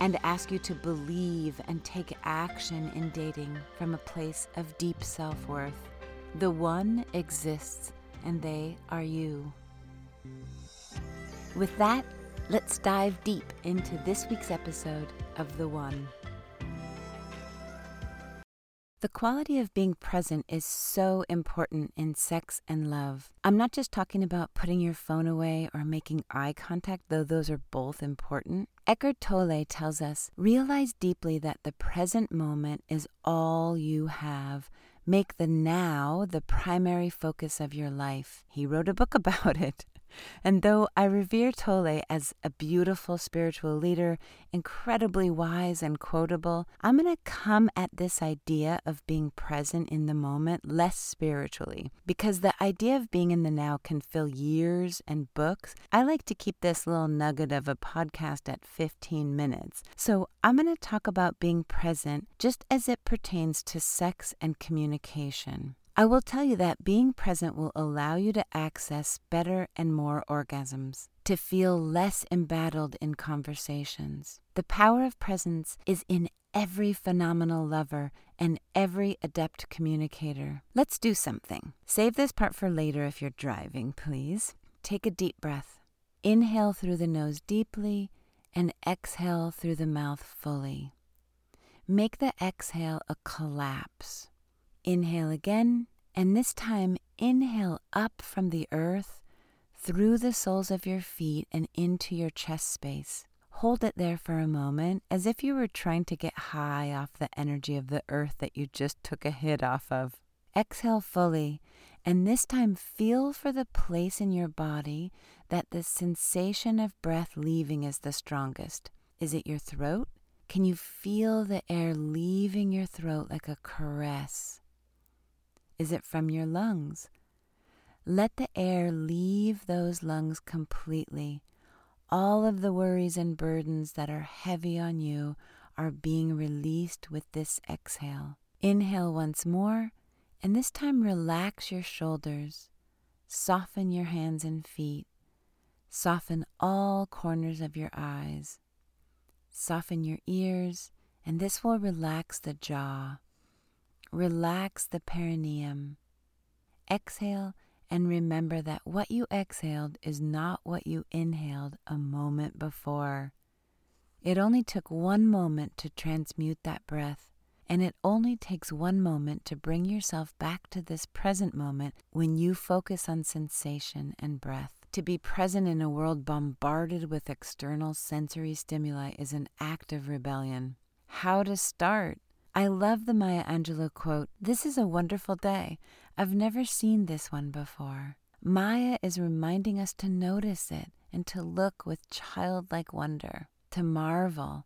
and ask you to believe and take action in dating from a place of deep self worth. The one exists, and they are you. With that, let's dive deep into this week's episode of The One. The quality of being present is so important in sex and love. I'm not just talking about putting your phone away or making eye contact, though those are both important. Eckhart Tolle tells us realize deeply that the present moment is all you have. Make the now the primary focus of your life. He wrote a book about it. And though I revere Tolle as a beautiful spiritual leader, incredibly wise and quotable, I'm going to come at this idea of being present in the moment less spiritually. Because the idea of being in the now can fill years and books. I like to keep this little nugget of a podcast at 15 minutes. So I'm going to talk about being present just as it pertains to sex and communication. I will tell you that being present will allow you to access better and more orgasms, to feel less embattled in conversations. The power of presence is in every phenomenal lover and every adept communicator. Let's do something. Save this part for later if you're driving, please. Take a deep breath. Inhale through the nose deeply and exhale through the mouth fully. Make the exhale a collapse. Inhale again, and this time inhale up from the earth through the soles of your feet and into your chest space. Hold it there for a moment as if you were trying to get high off the energy of the earth that you just took a hit off of. Exhale fully, and this time feel for the place in your body that the sensation of breath leaving is the strongest. Is it your throat? Can you feel the air leaving your throat like a caress? Is it from your lungs? Let the air leave those lungs completely. All of the worries and burdens that are heavy on you are being released with this exhale. Inhale once more, and this time relax your shoulders. Soften your hands and feet. Soften all corners of your eyes. Soften your ears, and this will relax the jaw. Relax the perineum. Exhale and remember that what you exhaled is not what you inhaled a moment before. It only took one moment to transmute that breath, and it only takes one moment to bring yourself back to this present moment when you focus on sensation and breath. To be present in a world bombarded with external sensory stimuli is an act of rebellion. How to start? I love the Maya Angelou quote This is a wonderful day. I've never seen this one before. Maya is reminding us to notice it and to look with childlike wonder, to marvel.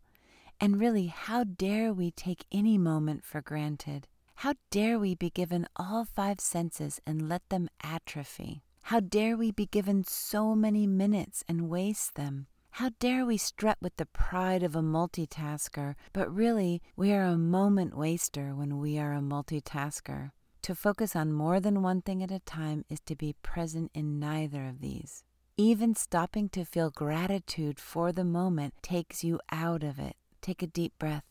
And really, how dare we take any moment for granted? How dare we be given all five senses and let them atrophy? How dare we be given so many minutes and waste them? How dare we strut with the pride of a multitasker, but really we are a moment waster when we are a multitasker. To focus on more than one thing at a time is to be present in neither of these. Even stopping to feel gratitude for the moment takes you out of it. Take a deep breath.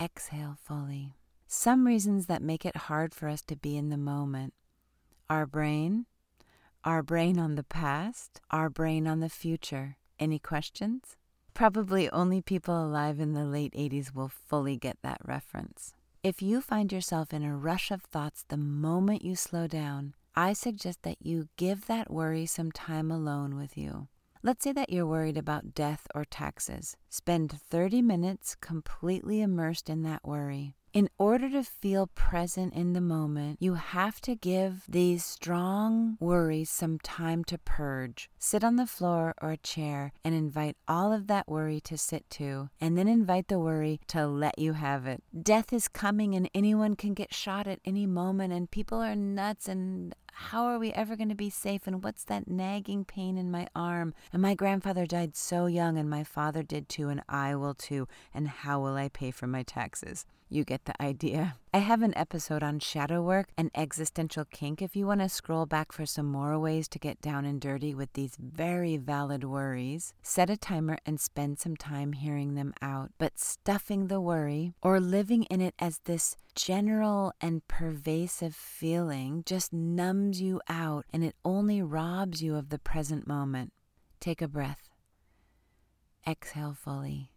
Exhale fully. Some reasons that make it hard for us to be in the moment our brain, our brain on the past, our brain on the future. Any questions? Probably only people alive in the late 80s will fully get that reference. If you find yourself in a rush of thoughts the moment you slow down, I suggest that you give that worry some time alone with you. Let's say that you're worried about death or taxes. Spend 30 minutes completely immersed in that worry. In order to feel present in the moment, you have to give these strong worries some time to purge. Sit on the floor or a chair and invite all of that worry to sit too, and then invite the worry to let you have it. Death is coming and anyone can get shot at any moment, and people are nuts and how are we ever going to be safe? And what's that nagging pain in my arm? And my grandfather died so young, and my father did too, and I will too. And how will I pay for my taxes? You get the idea. I have an episode on shadow work and existential kink if you want to scroll back for some more ways to get down and dirty with these very valid worries. Set a timer and spend some time hearing them out. But stuffing the worry or living in it as this general and pervasive feeling just numbs you out and it only robs you of the present moment. Take a breath. Exhale fully.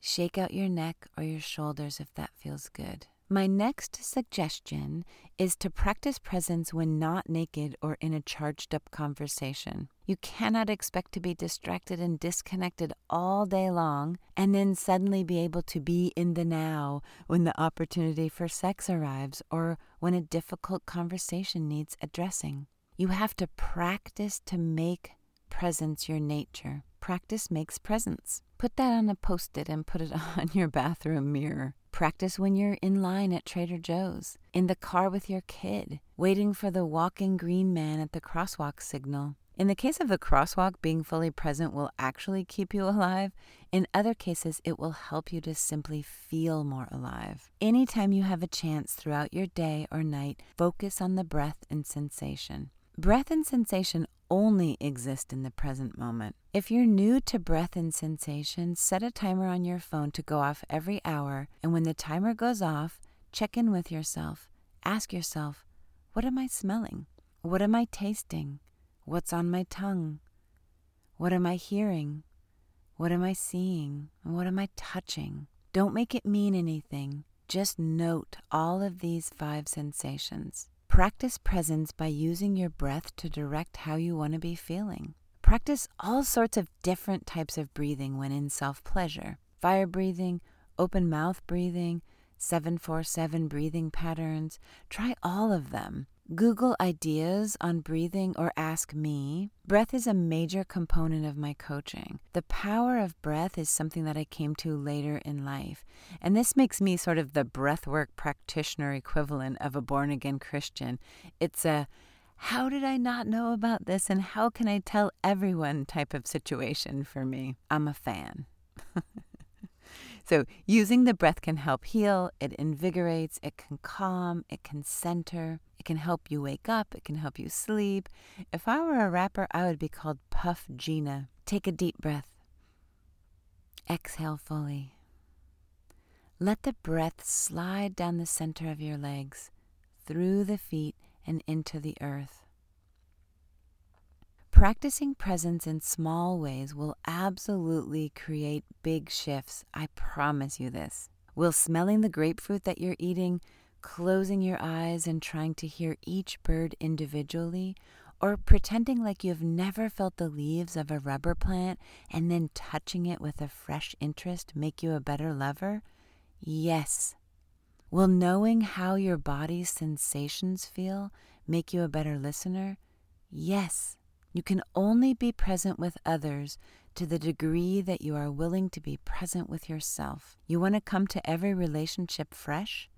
Shake out your neck or your shoulders if that feels good. My next suggestion is to practice presence when not naked or in a charged up conversation. You cannot expect to be distracted and disconnected all day long and then suddenly be able to be in the now when the opportunity for sex arrives or when a difficult conversation needs addressing. You have to practice to make presence your nature. Practice makes presence. Put that on a post it and put it on your bathroom mirror. Practice when you're in line at Trader Joe's, in the car with your kid, waiting for the walking green man at the crosswalk signal. In the case of the crosswalk, being fully present will actually keep you alive. In other cases, it will help you to simply feel more alive. Anytime you have a chance throughout your day or night, focus on the breath and sensation. Breath and sensation only exist in the present moment. If you're new to breath and sensation, set a timer on your phone to go off every hour, and when the timer goes off, check in with yourself. Ask yourself, what am I smelling? What am I tasting? What's on my tongue? What am I hearing? What am I seeing? What am I touching? Don't make it mean anything. Just note all of these five sensations. Practice presence by using your breath to direct how you want to be feeling. Practice all sorts of different types of breathing when in self pleasure fire breathing, open mouth breathing, 747 breathing patterns. Try all of them. Google ideas on breathing or ask me. Breath is a major component of my coaching. The power of breath is something that I came to later in life. And this makes me sort of the breathwork practitioner equivalent of a born again Christian. It's a how did I not know about this and how can I tell everyone type of situation for me. I'm a fan. So, using the breath can help heal, it invigorates, it can calm, it can center, it can help you wake up, it can help you sleep. If I were a rapper, I would be called Puff Gina. Take a deep breath. Exhale fully. Let the breath slide down the center of your legs, through the feet, and into the earth. Practicing presence in small ways will absolutely create big shifts. I promise you this. Will smelling the grapefruit that you're eating, closing your eyes and trying to hear each bird individually, or pretending like you've never felt the leaves of a rubber plant and then touching it with a fresh interest make you a better lover? Yes. Will knowing how your body's sensations feel make you a better listener? Yes. You can only be present with others to the degree that you are willing to be present with yourself. You want to come to every relationship fresh?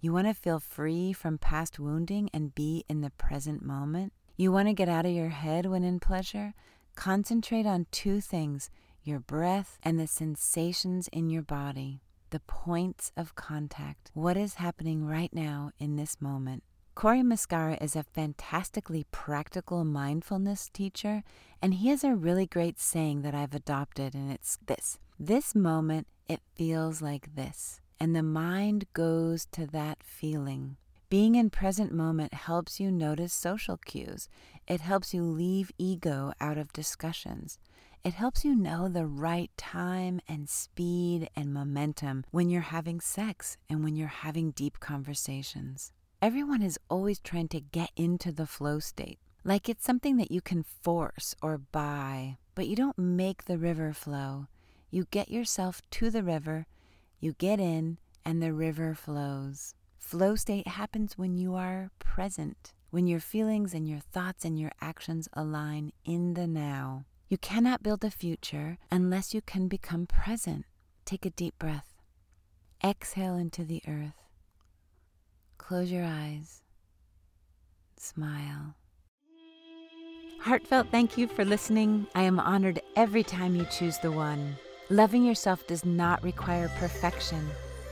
You want to feel free from past wounding and be in the present moment? You want to get out of your head when in pleasure? Concentrate on two things your breath and the sensations in your body, the points of contact. What is happening right now in this moment? Cory Muscara is a fantastically practical mindfulness teacher, and he has a really great saying that I've adopted, and it's this This moment, it feels like this. And the mind goes to that feeling. Being in present moment helps you notice social cues. It helps you leave ego out of discussions. It helps you know the right time and speed and momentum when you're having sex and when you're having deep conversations. Everyone is always trying to get into the flow state, like it's something that you can force or buy, but you don't make the river flow. You get yourself to the river, you get in, and the river flows. Flow state happens when you are present, when your feelings and your thoughts and your actions align in the now. You cannot build a future unless you can become present. Take a deep breath. Exhale into the earth. Close your eyes. Smile. Heartfelt thank you for listening. I am honored every time you choose the one. Loving yourself does not require perfection.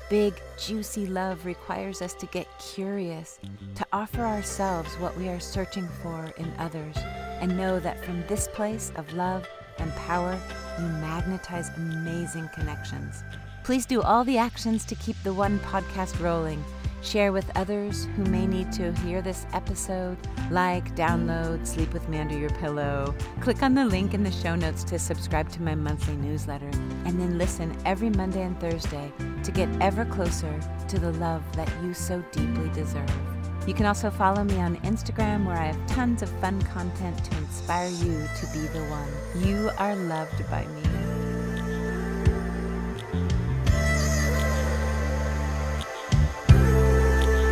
Big, juicy love requires us to get curious, to offer ourselves what we are searching for in others, and know that from this place of love and power, you magnetize amazing connections. Please do all the actions to keep the One podcast rolling. Share with others who may need to hear this episode. Like, download, sleep with me under your pillow. Click on the link in the show notes to subscribe to my monthly newsletter. And then listen every Monday and Thursday to get ever closer to the love that you so deeply deserve. You can also follow me on Instagram where I have tons of fun content to inspire you to be the one. You are loved by me.